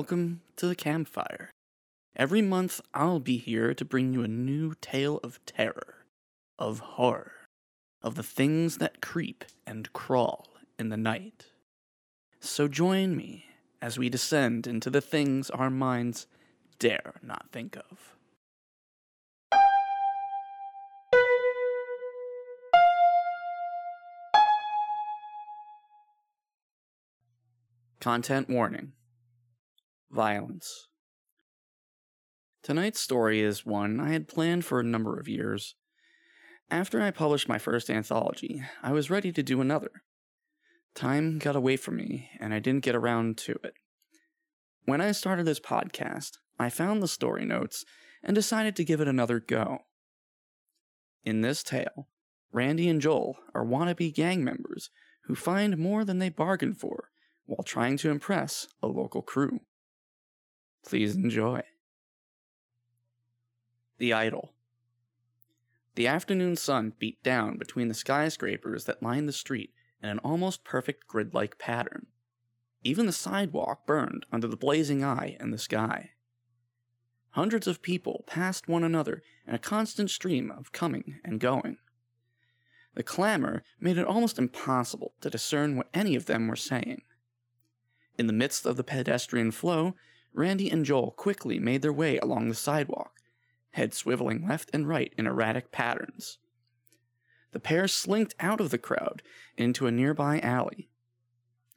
welcome to the campfire. Every month, I'll be here to bring you a new tale of terror, of horror, of the things that creep and crawl in the night. So join me as we descend into the things our minds dare not think of. Content warning Violence. Tonight's story is one I had planned for a number of years. After I published my first anthology, I was ready to do another. Time got away from me, and I didn't get around to it. When I started this podcast, I found the story notes and decided to give it another go. In this tale, Randy and Joel are wannabe gang members who find more than they bargained for while trying to impress a local crew. Please enjoy. The Idol. The afternoon sun beat down between the skyscrapers that lined the street in an almost perfect grid like pattern. Even the sidewalk burned under the blazing eye in the sky. Hundreds of people passed one another in a constant stream of coming and going. The clamor made it almost impossible to discern what any of them were saying. In the midst of the pedestrian flow, Randy and Joel quickly made their way along the sidewalk, head swiveling left and right in erratic patterns. The pair slinked out of the crowd into a nearby alley.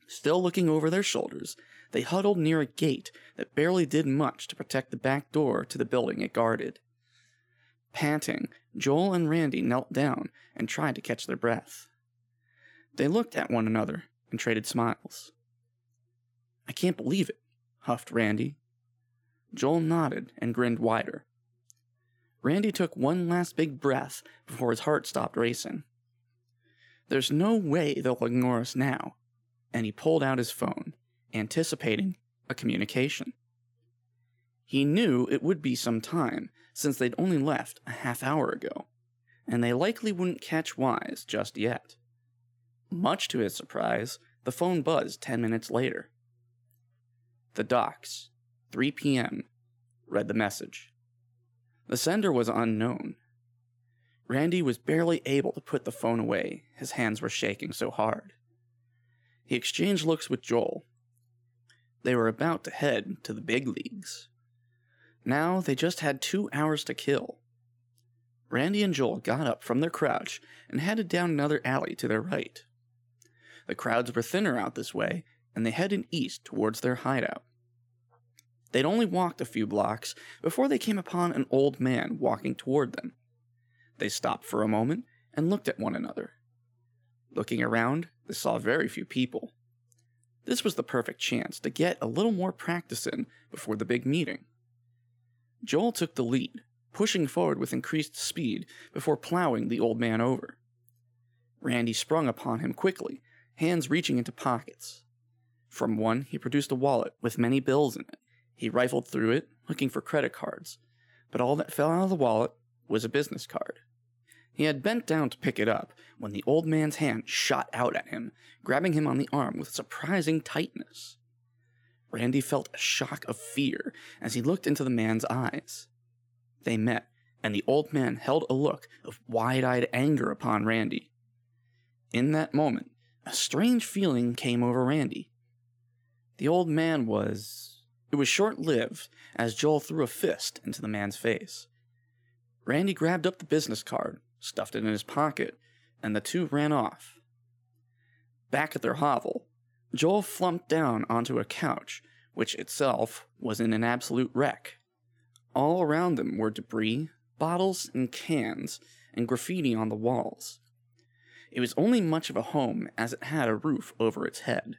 Still looking over their shoulders, they huddled near a gate that barely did much to protect the back door to the building it guarded. Panting, Joel and Randy knelt down and tried to catch their breath. They looked at one another and traded smiles. I can't believe it, huffed Randy. Joel nodded and grinned wider. Randy took one last big breath before his heart stopped racing. There's no way they'll ignore us now, and he pulled out his phone, anticipating a communication. He knew it would be some time, since they'd only left a half hour ago, and they likely wouldn't catch Wise just yet. Much to his surprise, the phone buzzed ten minutes later. The docks, 3 p.m., read the message. The sender was unknown. Randy was barely able to put the phone away, his hands were shaking so hard. He exchanged looks with Joel. They were about to head to the big leagues. Now they just had two hours to kill. Randy and Joel got up from their crouch and headed down another alley to their right. The crowds were thinner out this way, and they headed east towards their hideout. They'd only walked a few blocks before they came upon an old man walking toward them. They stopped for a moment and looked at one another. Looking around, they saw very few people. This was the perfect chance to get a little more practice in before the big meeting. Joel took the lead, pushing forward with increased speed before plowing the old man over. Randy sprung upon him quickly, hands reaching into pockets. From one, he produced a wallet with many bills in it. He rifled through it, looking for credit cards, but all that fell out of the wallet was a business card. He had bent down to pick it up when the old man's hand shot out at him, grabbing him on the arm with surprising tightness. Randy felt a shock of fear as he looked into the man's eyes. They met, and the old man held a look of wide eyed anger upon Randy. In that moment, a strange feeling came over Randy. The old man was. It was short lived, as Joel threw a fist into the man's face. Randy grabbed up the business card, stuffed it in his pocket, and the two ran off. Back at their hovel, Joel flumped down onto a couch, which itself was in an absolute wreck. All around them were debris, bottles, and cans, and graffiti on the walls. It was only much of a home as it had a roof over its head.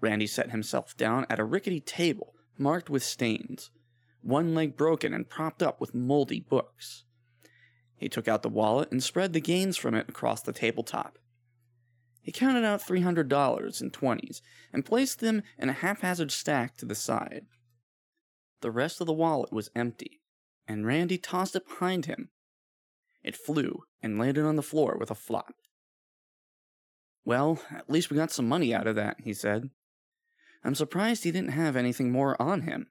Randy set himself down at a rickety table marked with stains, one leg broken and propped up with moldy books. He took out the wallet and spread the gains from it across the tabletop. He counted out $300 in 20s and placed them in a haphazard stack to the side. The rest of the wallet was empty, and Randy tossed it behind him. It flew and landed on the floor with a flop. Well, at least we got some money out of that, he said. I'm surprised he didn't have anything more on him.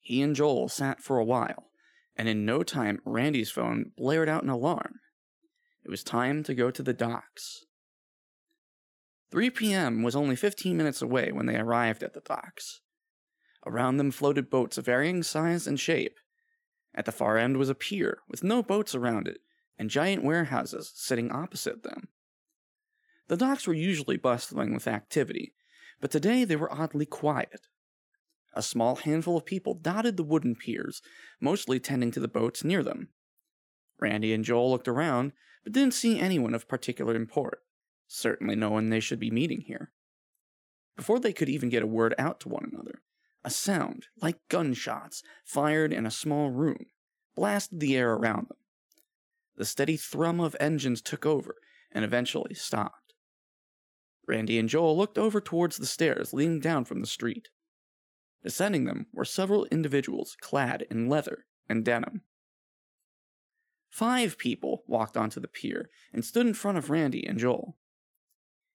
He and Joel sat for a while, and in no time, Randy's phone blared out an alarm. It was time to go to the docks. 3 p.m. was only 15 minutes away when they arrived at the docks. Around them floated boats of varying size and shape. At the far end was a pier with no boats around it and giant warehouses sitting opposite them. The docks were usually bustling with activity, but today they were oddly quiet. A small handful of people dotted the wooden piers, mostly tending to the boats near them. Randy and Joel looked around, but didn't see anyone of particular import. Certainly no one they should be meeting here. Before they could even get a word out to one another, a sound, like gunshots, fired in a small room, blasted the air around them. The steady thrum of engines took over and eventually stopped. Randy and Joel looked over towards the stairs leading down from the street. Descending them were several individuals clad in leather and denim. Five people walked onto the pier and stood in front of Randy and Joel.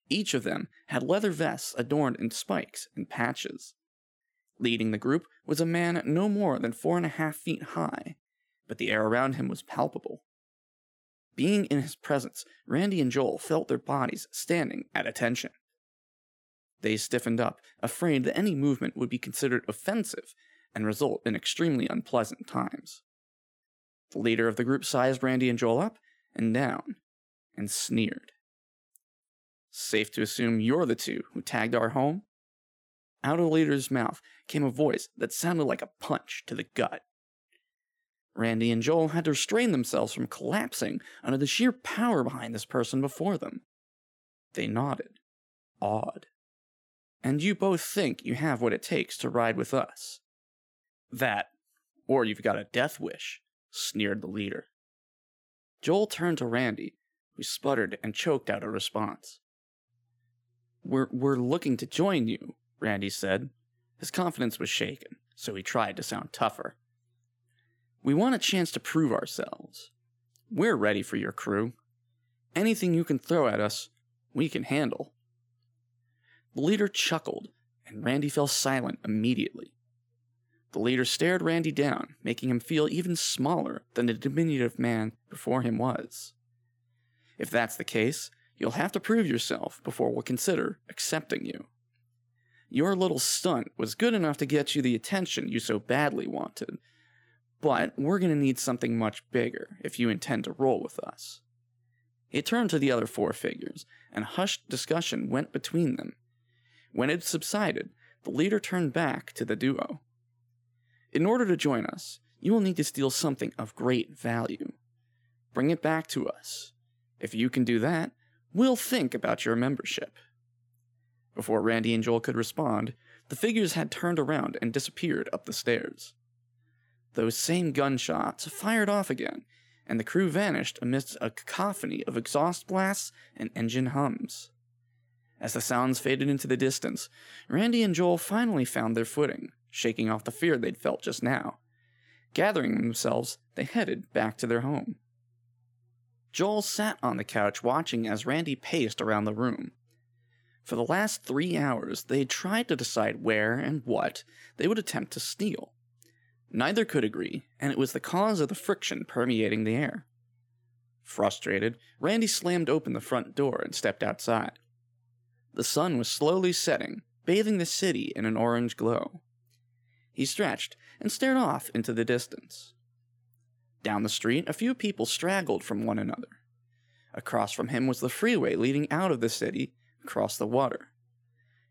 Each of them had leather vests adorned in spikes and patches. Leading the group was a man no more than four and a half feet high, but the air around him was palpable. Being in his presence, Randy and Joel felt their bodies standing at attention. They stiffened up, afraid that any movement would be considered offensive and result in extremely unpleasant times. The leader of the group sized Randy and Joel up and down and sneered. Safe to assume you're the two who tagged our home? Out of the leader's mouth came a voice that sounded like a punch to the gut. Randy and Joel had to restrain themselves from collapsing under the sheer power behind this person before them. They nodded, awed. And you both think you have what it takes to ride with us. That, or you've got a death wish, sneered the leader. Joel turned to Randy, who sputtered and choked out a response. We're, we're looking to join you, Randy said. His confidence was shaken, so he tried to sound tougher. We want a chance to prove ourselves. We're ready for your crew. Anything you can throw at us, we can handle. The leader chuckled, and Randy fell silent immediately. The leader stared Randy down, making him feel even smaller than the diminutive man before him was. If that's the case, You'll have to prove yourself before we'll consider accepting you. Your little stunt was good enough to get you the attention you so badly wanted, but we're going to need something much bigger if you intend to roll with us. He turned to the other four figures, and hushed discussion went between them. When it subsided, the leader turned back to the duo. In order to join us, you will need to steal something of great value. Bring it back to us. If you can do that, We'll think about your membership. Before Randy and Joel could respond, the figures had turned around and disappeared up the stairs. Those same gunshots fired off again, and the crew vanished amidst a cacophony of exhaust blasts and engine hums. As the sounds faded into the distance, Randy and Joel finally found their footing, shaking off the fear they'd felt just now. Gathering themselves, they headed back to their home. Joel sat on the couch watching as Randy paced around the room. For the last three hours, they had tried to decide where and what they would attempt to steal. Neither could agree, and it was the cause of the friction permeating the air. Frustrated, Randy slammed open the front door and stepped outside. The sun was slowly setting, bathing the city in an orange glow. He stretched and stared off into the distance. Down the street, a few people straggled from one another. Across from him was the freeway leading out of the city across the water.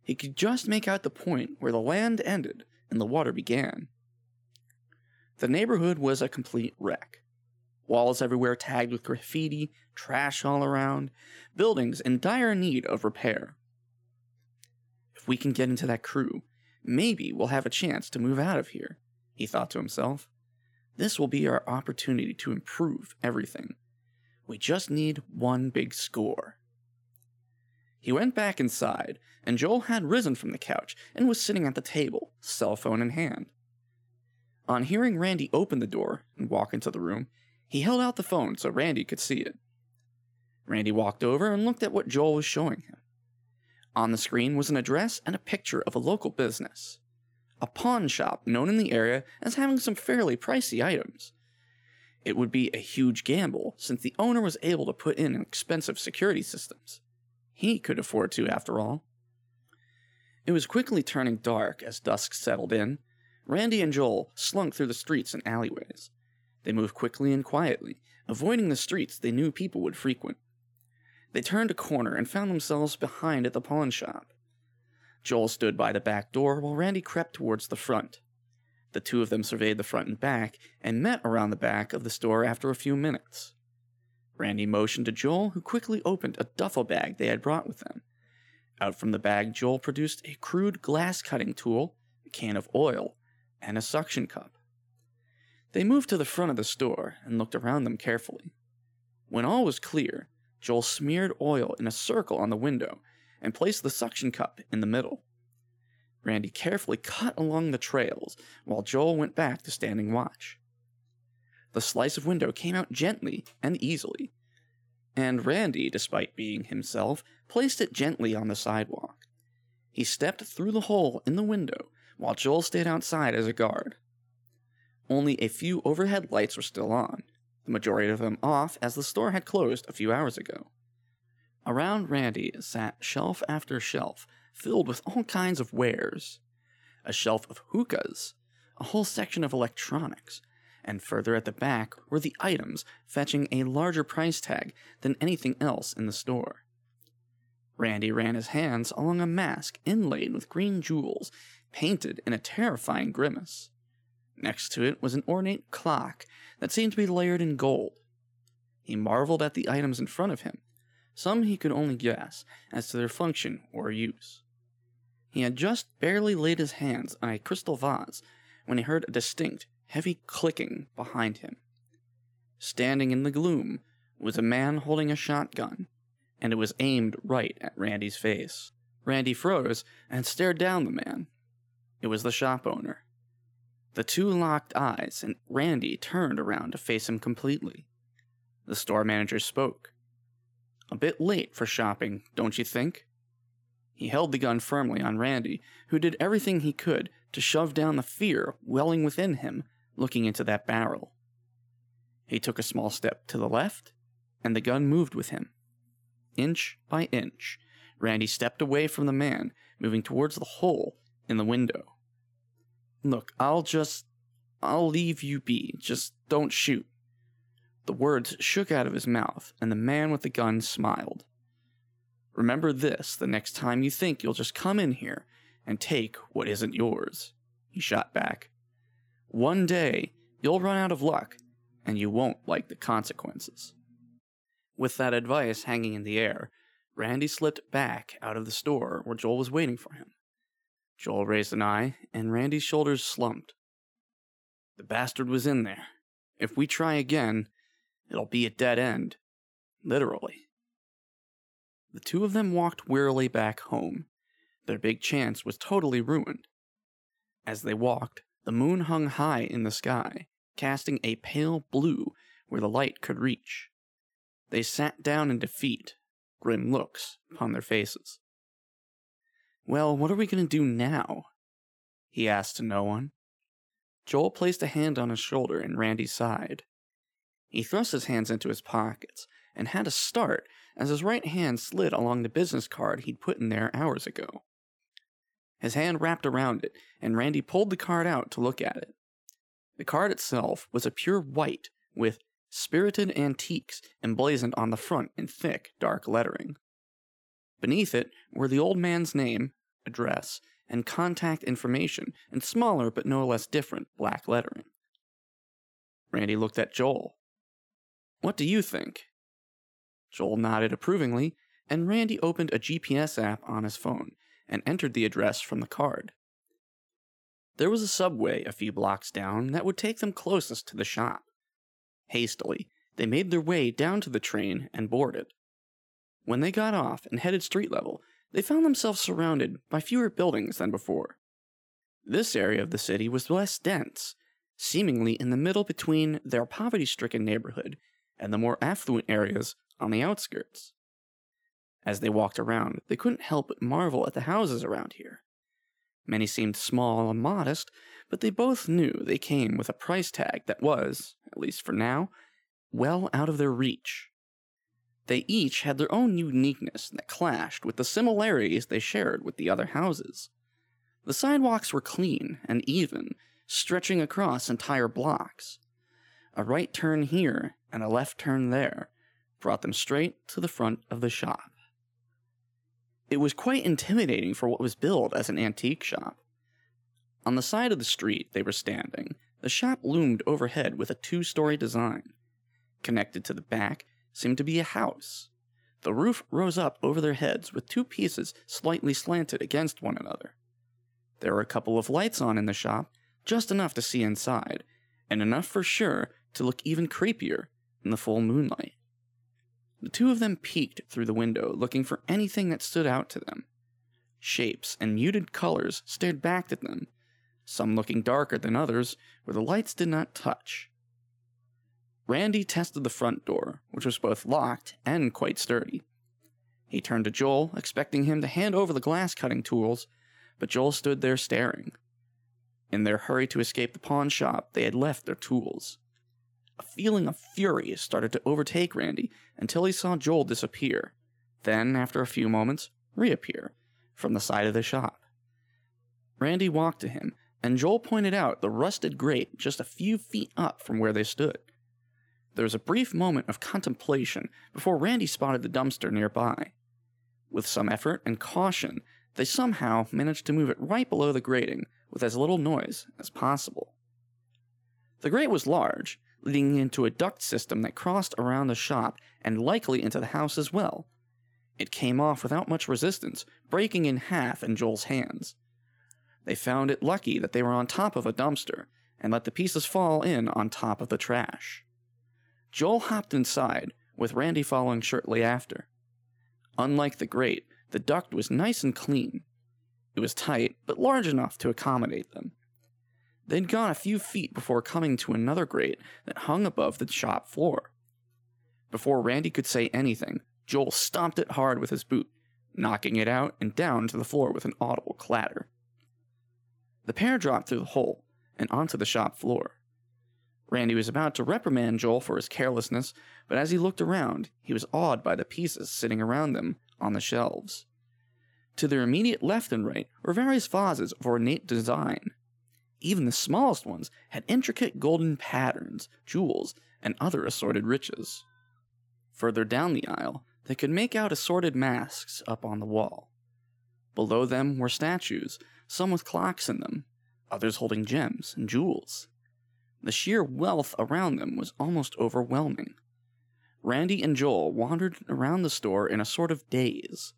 He could just make out the point where the land ended and the water began. The neighborhood was a complete wreck. Walls everywhere tagged with graffiti, trash all around, buildings in dire need of repair. If we can get into that crew, maybe we'll have a chance to move out of here, he thought to himself. This will be our opportunity to improve everything. We just need one big score. He went back inside, and Joel had risen from the couch and was sitting at the table, cell phone in hand. On hearing Randy open the door and walk into the room, he held out the phone so Randy could see it. Randy walked over and looked at what Joel was showing him. On the screen was an address and a picture of a local business, a pawn shop known in the area as having some fairly pricey items. It would be a huge gamble since the owner was able to put in expensive security systems. He could afford to, after all. It was quickly turning dark as dusk settled in. Randy and Joel slunk through the streets and alleyways. They moved quickly and quietly, avoiding the streets they knew people would frequent. They turned a corner and found themselves behind at the pawn shop. Joel stood by the back door while Randy crept towards the front. The two of them surveyed the front and back and met around the back of the store after a few minutes. Randy motioned to Joel, who quickly opened a duffel bag they had brought with them. Out from the bag, Joel produced a crude glass cutting tool, a can of oil, and a suction cup. They moved to the front of the store and looked around them carefully. When all was clear, Joel smeared oil in a circle on the window and placed the suction cup in the middle. Randy carefully cut along the trails while Joel went back to standing watch. The slice of window came out gently and easily, and Randy, despite being himself, placed it gently on the sidewalk. He stepped through the hole in the window while Joel stayed outside as a guard. Only a few overhead lights were still on, the majority of them off as the store had closed a few hours ago. Around Randy sat shelf after shelf filled with all kinds of wares a shelf of hookahs, a whole section of electronics, and further at the back were the items fetching a larger price tag than anything else in the store. Randy ran his hands along a mask inlaid with green jewels, painted in a terrifying grimace. Next to it was an ornate clock that seemed to be layered in gold. He marveled at the items in front of him. Some he could only guess as to their function or use. He had just barely laid his hands on a crystal vase when he heard a distinct, heavy clicking behind him. Standing in the gloom was a man holding a shotgun, and it was aimed right at Randy's face. Randy froze and stared down the man. It was the shop owner. The two locked eyes, and Randy turned around to face him completely. The store manager spoke. A bit late for shopping, don't you think? He held the gun firmly on Randy, who did everything he could to shove down the fear welling within him looking into that barrel. He took a small step to the left, and the gun moved with him. Inch by inch, Randy stepped away from the man, moving towards the hole in the window. Look, I'll just. I'll leave you be. Just don't shoot. The words shook out of his mouth, and the man with the gun smiled. Remember this the next time you think you'll just come in here and take what isn't yours. He shot back. One day, you'll run out of luck, and you won't like the consequences. With that advice hanging in the air, Randy slipped back out of the store where Joel was waiting for him. Joel raised an eye, and Randy's shoulders slumped. The bastard was in there. If we try again, it'll be a dead end. Literally. The two of them walked wearily back home. Their big chance was totally ruined. As they walked, the moon hung high in the sky, casting a pale blue where the light could reach. They sat down in defeat, grim looks upon their faces. Well, what are we going to do now? He asked no one. Joel placed a hand on his shoulder and Randy's side. He thrust his hands into his pockets and had a start as his right hand slid along the business card he'd put in there hours ago. His hand wrapped around it, and Randy pulled the card out to look at it. The card itself was a pure white with Spirited Antiques emblazoned on the front in thick, dark lettering. Beneath it were the old man's name, address, and contact information in smaller but no less different black lettering. Randy looked at Joel. What do you think? Joel nodded approvingly, and Randy opened a GPS app on his phone and entered the address from the card. There was a subway a few blocks down that would take them closest to the shop. Hastily, they made their way down to the train and boarded. When they got off and headed street level, they found themselves surrounded by fewer buildings than before. This area of the city was less dense, seemingly in the middle between their poverty stricken neighborhood and the more affluent areas on the outskirts. As they walked around, they couldn't help but marvel at the houses around here. Many seemed small and modest, but they both knew they came with a price tag that was, at least for now, well out of their reach. They each had their own uniqueness that clashed with the similarities they shared with the other houses. The sidewalks were clean and even, stretching across entire blocks. A right turn here and a left turn there brought them straight to the front of the shop. It was quite intimidating for what was billed as an antique shop. On the side of the street they were standing, the shop loomed overhead with a two story design. Connected to the back seemed to be a house. The roof rose up over their heads with two pieces slightly slanted against one another. There were a couple of lights on in the shop, just enough to see inside, and enough for sure to look even creepier in the full moonlight. The two of them peeked through the window, looking for anything that stood out to them. Shapes and muted colors stared back at them, some looking darker than others, where the lights did not touch. Randy tested the front door, which was both locked and quite sturdy. He turned to Joel, expecting him to hand over the glass cutting tools, but Joel stood there staring. In their hurry to escape the pawn shop, they had left their tools. A feeling of fury started to overtake Randy until he saw Joel disappear, then, after a few moments, reappear from the side of the shop. Randy walked to him, and Joel pointed out the rusted grate just a few feet up from where they stood. There was a brief moment of contemplation before Randy spotted the dumpster nearby. With some effort and caution, they somehow managed to move it right below the grating with as little noise as possible. The grate was large, leading into a duct system that crossed around the shop and likely into the house as well. It came off without much resistance, breaking in half in Joel's hands. They found it lucky that they were on top of a dumpster and let the pieces fall in on top of the trash. Joel hopped inside, with Randy following shortly after. Unlike the grate, the duct was nice and clean. It was tight, but large enough to accommodate them. They'd gone a few feet before coming to another grate that hung above the shop floor. Before Randy could say anything, Joel stomped it hard with his boot, knocking it out and down to the floor with an audible clatter. The pair dropped through the hole and onto the shop floor. Randy was about to reprimand Joel for his carelessness, but as he looked around, he was awed by the pieces sitting around them on the shelves. To their immediate left and right were various vases of ornate design. Even the smallest ones had intricate golden patterns, jewels, and other assorted riches. Further down the aisle, they could make out assorted masks up on the wall. Below them were statues, some with clocks in them, others holding gems and jewels. The sheer wealth around them was almost overwhelming. Randy and Joel wandered around the store in a sort of daze.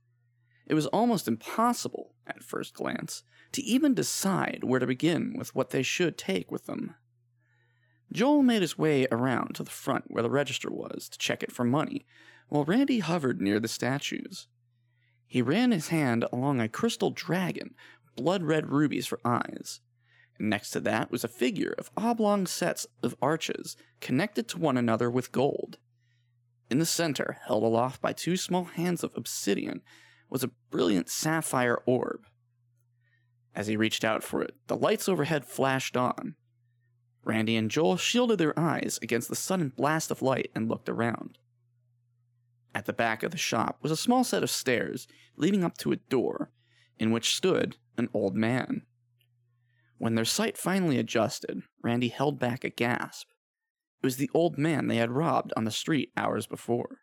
It was almost impossible, at first glance, to even decide where to begin with what they should take with them. Joel made his way around to the front where the register was to check it for money, while Randy hovered near the statues. He ran his hand along a crystal dragon, blood red rubies for eyes. Next to that was a figure of oblong sets of arches connected to one another with gold. In the center, held aloft by two small hands of obsidian, was a brilliant sapphire orb. As he reached out for it, the lights overhead flashed on. Randy and Joel shielded their eyes against the sudden blast of light and looked around. At the back of the shop was a small set of stairs leading up to a door, in which stood an old man. When their sight finally adjusted, Randy held back a gasp. It was the old man they had robbed on the street hours before.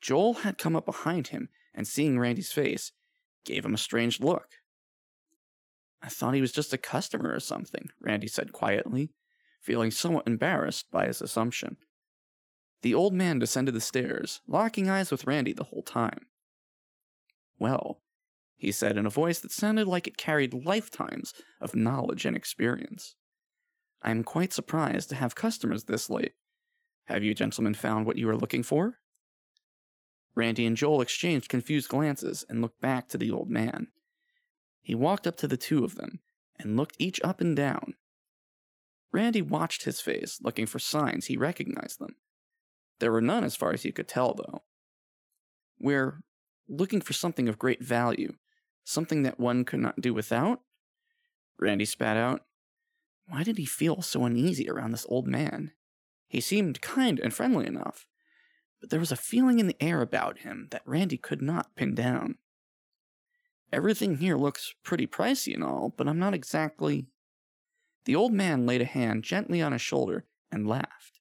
Joel had come up behind him and, seeing Randy's face, gave him a strange look. I thought he was just a customer or something, Randy said quietly, feeling somewhat embarrassed by his assumption. The old man descended the stairs, locking eyes with Randy the whole time. Well, he said in a voice that sounded like it carried lifetimes of knowledge and experience. I am quite surprised to have customers this late. Have you gentlemen found what you are looking for? Randy and Joel exchanged confused glances and looked back to the old man. He walked up to the two of them and looked each up and down. Randy watched his face, looking for signs he recognized them. There were none as far as he could tell, though. We're looking for something of great value, something that one could not do without? Randy spat out. Why did he feel so uneasy around this old man? He seemed kind and friendly enough, but there was a feeling in the air about him that Randy could not pin down. Everything here looks pretty pricey and all, but I'm not exactly. The old man laid a hand gently on his shoulder and laughed.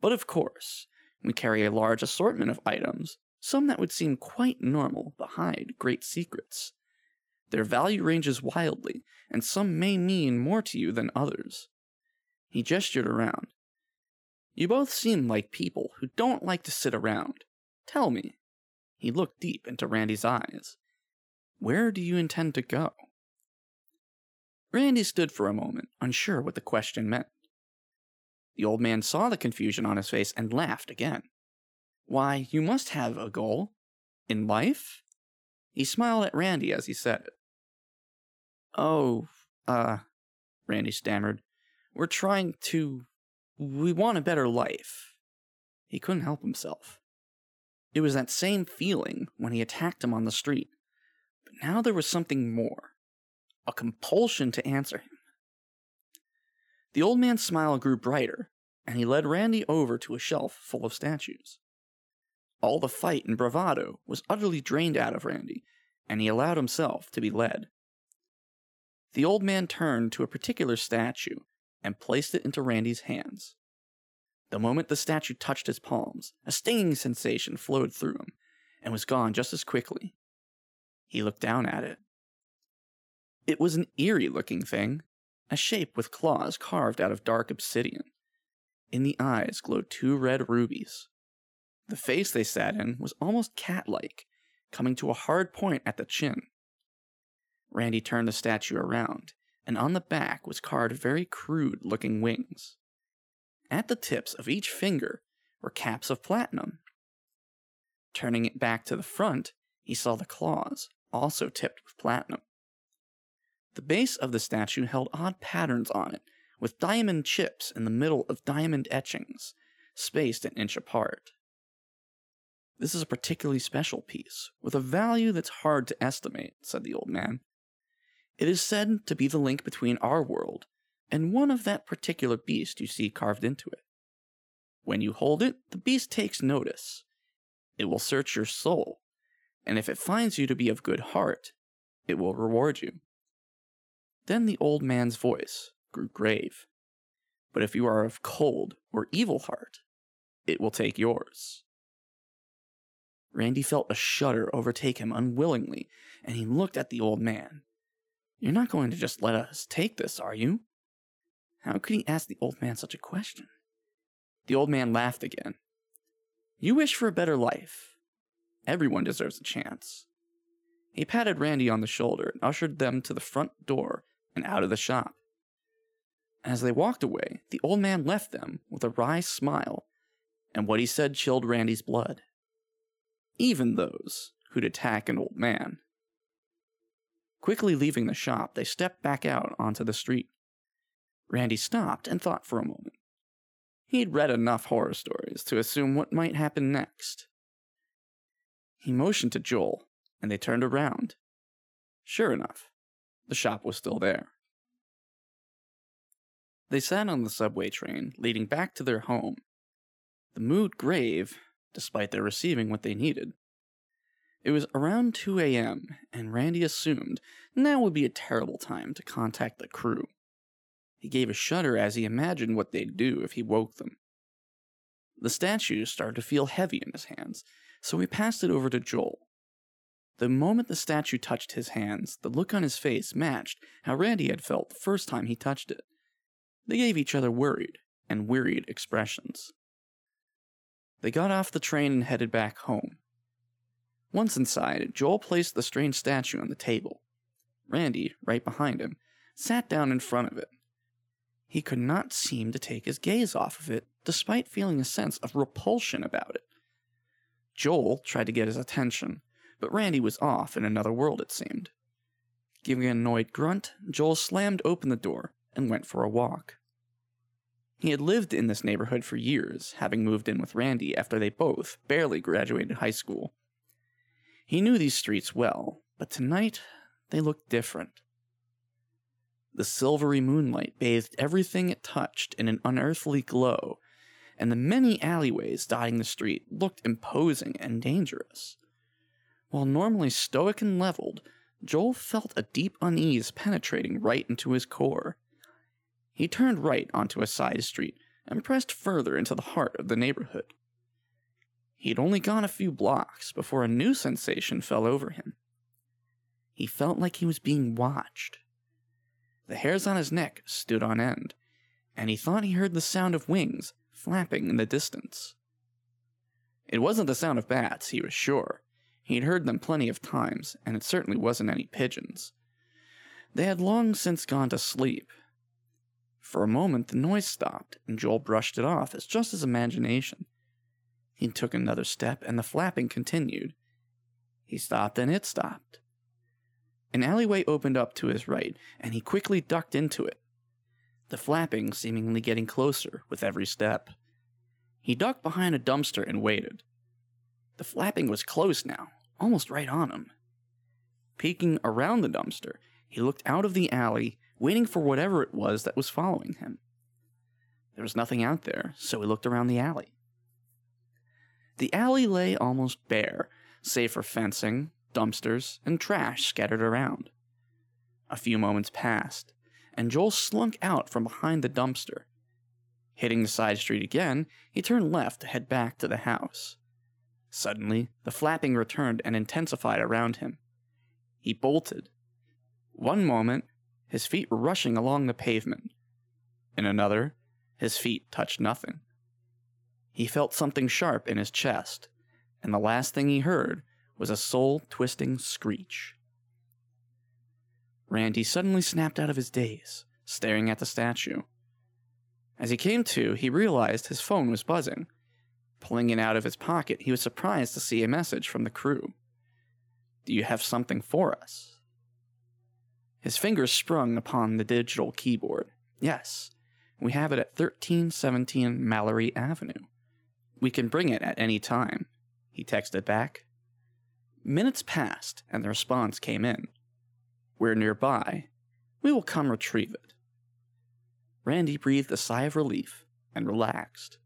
But of course, we carry a large assortment of items, some that would seem quite normal but hide great secrets. Their value ranges wildly, and some may mean more to you than others. He gestured around. You both seem like people who don't like to sit around. Tell me. He looked deep into Randy's eyes. Where do you intend to go? Randy stood for a moment, unsure what the question meant. The old man saw the confusion on his face and laughed again. Why, you must have a goal. In life? He smiled at Randy as he said it. Oh, uh, Randy stammered. We're trying to. We want a better life. He couldn't help himself. It was that same feeling when he attacked him on the street. But now there was something more a compulsion to answer him. The old man's smile grew brighter, and he led Randy over to a shelf full of statues. All the fight and bravado was utterly drained out of Randy, and he allowed himself to be led. The old man turned to a particular statue and placed it into Randy's hands. The moment the statue touched his palms, a stinging sensation flowed through him and was gone just as quickly. He looked down at it. It was an eerie looking thing, a shape with claws carved out of dark obsidian. In the eyes glowed two red rubies. The face they sat in was almost cat like, coming to a hard point at the chin. Randy turned the statue around, and on the back was carved very crude looking wings. At the tips of each finger were caps of platinum. Turning it back to the front, he saw the claws, also tipped with platinum. The base of the statue held odd patterns on it, with diamond chips in the middle of diamond etchings, spaced an inch apart. This is a particularly special piece, with a value that's hard to estimate, said the old man. It is said to be the link between our world and one of that particular beast you see carved into it. When you hold it, the beast takes notice. It will search your soul, and if it finds you to be of good heart, it will reward you. Then the old man's voice grew grave. But if you are of cold or evil heart, it will take yours. Randy felt a shudder overtake him unwillingly, and he looked at the old man. You're not going to just let us take this, are you? How could he ask the old man such a question? The old man laughed again. You wish for a better life. Everyone deserves a chance. He patted Randy on the shoulder and ushered them to the front door and out of the shop. As they walked away, the old man left them with a wry smile, and what he said chilled Randy's blood. Even those who'd attack an old man Quickly leaving the shop, they stepped back out onto the street. Randy stopped and thought for a moment. He'd read enough horror stories to assume what might happen next. He motioned to Joel, and they turned around. Sure enough, the shop was still there. They sat on the subway train leading back to their home, the mood grave, despite their receiving what they needed. It was around 2 a.m., and Randy assumed now would be a terrible time to contact the crew. He gave a shudder as he imagined what they'd do if he woke them. The statue started to feel heavy in his hands, so he passed it over to Joel. The moment the statue touched his hands, the look on his face matched how Randy had felt the first time he touched it. They gave each other worried and wearied expressions. They got off the train and headed back home. Once inside, Joel placed the strange statue on the table. Randy, right behind him, sat down in front of it. He could not seem to take his gaze off of it, despite feeling a sense of repulsion about it. Joel tried to get his attention, but Randy was off in another world, it seemed. Giving an annoyed grunt, Joel slammed open the door and went for a walk. He had lived in this neighborhood for years, having moved in with Randy after they both barely graduated high school. He knew these streets well, but tonight they looked different. The silvery moonlight bathed everything it touched in an unearthly glow, and the many alleyways dotting the street looked imposing and dangerous. While normally stoic and leveled, Joel felt a deep unease penetrating right into his core. He turned right onto a side street and pressed further into the heart of the neighborhood. He'd only gone a few blocks before a new sensation fell over him. He felt like he was being watched. The hairs on his neck stood on end, and he thought he heard the sound of wings flapping in the distance. It wasn't the sound of bats, he was sure. He'd heard them plenty of times, and it certainly wasn't any pigeons. They had long since gone to sleep. For a moment, the noise stopped, and Joel brushed it off as just his imagination. He took another step, and the flapping continued. He stopped, and it stopped. An alleyway opened up to his right, and he quickly ducked into it, the flapping seemingly getting closer with every step. He ducked behind a dumpster and waited. The flapping was close now, almost right on him. Peeking around the dumpster, he looked out of the alley, waiting for whatever it was that was following him. There was nothing out there, so he looked around the alley. The alley lay almost bare, save for fencing, dumpsters, and trash scattered around. A few moments passed, and Joel slunk out from behind the dumpster. Hitting the side street again, he turned left to head back to the house. Suddenly, the flapping returned and intensified around him. He bolted. One moment, his feet were rushing along the pavement. In another, his feet touched nothing. He felt something sharp in his chest, and the last thing he heard was a soul twisting screech. Randy suddenly snapped out of his daze, staring at the statue. As he came to, he realized his phone was buzzing. Pulling it out of his pocket, he was surprised to see a message from the crew. Do you have something for us? His fingers sprung upon the digital keyboard. Yes, we have it at 1317 Mallory Avenue. We can bring it at any time, he texted back. Minutes passed, and the response came in. We're nearby. We will come retrieve it. Randy breathed a sigh of relief and relaxed.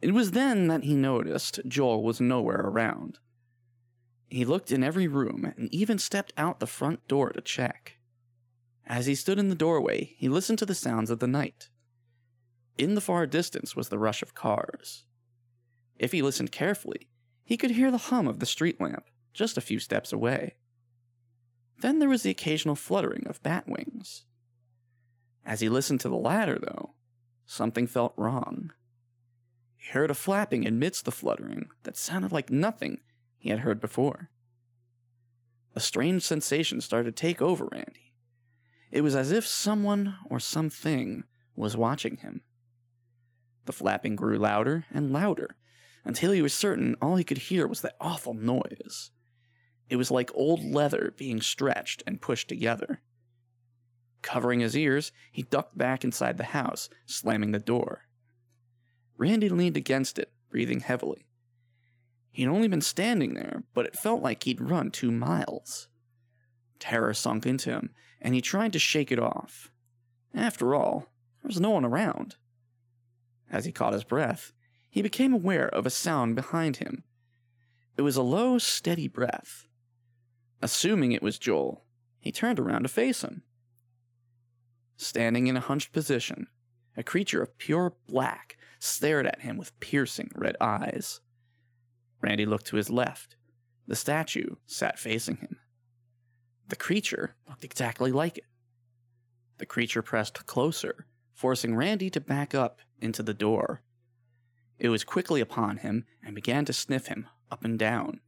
It was then that he noticed Joel was nowhere around. He looked in every room and even stepped out the front door to check. As he stood in the doorway, he listened to the sounds of the night. In the far distance was the rush of cars. If he listened carefully, he could hear the hum of the street lamp just a few steps away. Then there was the occasional fluttering of bat wings. As he listened to the latter, though, something felt wrong. He heard a flapping amidst the fluttering that sounded like nothing he had heard before. A strange sensation started to take over Randy. It was as if someone or something was watching him. The flapping grew louder and louder until he was certain all he could hear was that awful noise. It was like old leather being stretched and pushed together. Covering his ears, he ducked back inside the house, slamming the door. Randy leaned against it, breathing heavily. He'd only been standing there, but it felt like he'd run two miles. Terror sunk into him, and he tried to shake it off. After all, there was no one around. As he caught his breath, he became aware of a sound behind him. It was a low, steady breath. Assuming it was Joel, he turned around to face him. Standing in a hunched position, a creature of pure black stared at him with piercing red eyes. Randy looked to his left. The statue sat facing him. The creature looked exactly like it. The creature pressed closer, forcing Randy to back up into the door. It was quickly upon him and began to sniff him up and down.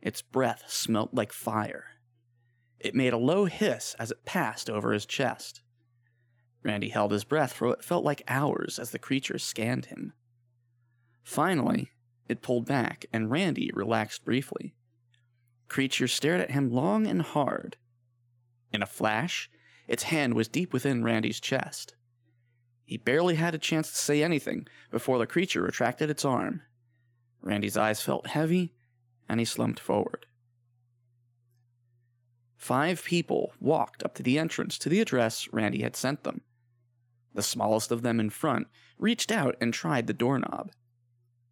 Its breath smelt like fire. It made a low hiss as it passed over his chest. Randy held his breath for what felt like hours as the creature scanned him. Finally, it pulled back, and Randy relaxed briefly. Creature stared at him long and hard. In a flash, its hand was deep within Randy's chest. He barely had a chance to say anything before the creature retracted its arm. Randy's eyes felt heavy and he slumped forward. Five people walked up to the entrance to the address Randy had sent them. The smallest of them in front reached out and tried the doorknob.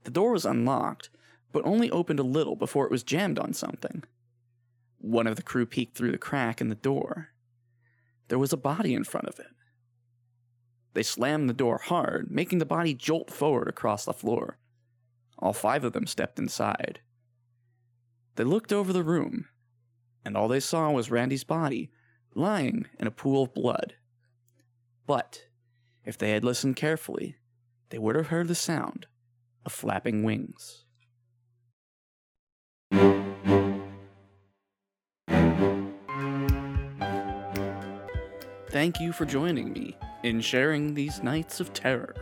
The door was unlocked, but only opened a little before it was jammed on something. One of the crew peeked through the crack in the door. There was a body in front of it. They slammed the door hard, making the body jolt forward across the floor. All five of them stepped inside. They looked over the room, and all they saw was Randy's body lying in a pool of blood. But if they had listened carefully, they would have heard the sound of flapping wings. Thank you for joining me in sharing these nights of terror.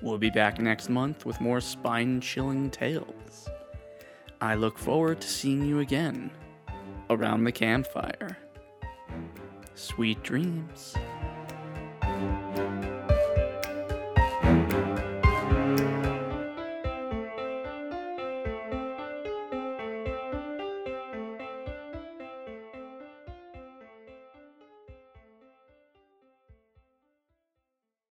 We'll be back next month with more spine chilling tales. I look forward to seeing you again around the campfire. Sweet dreams.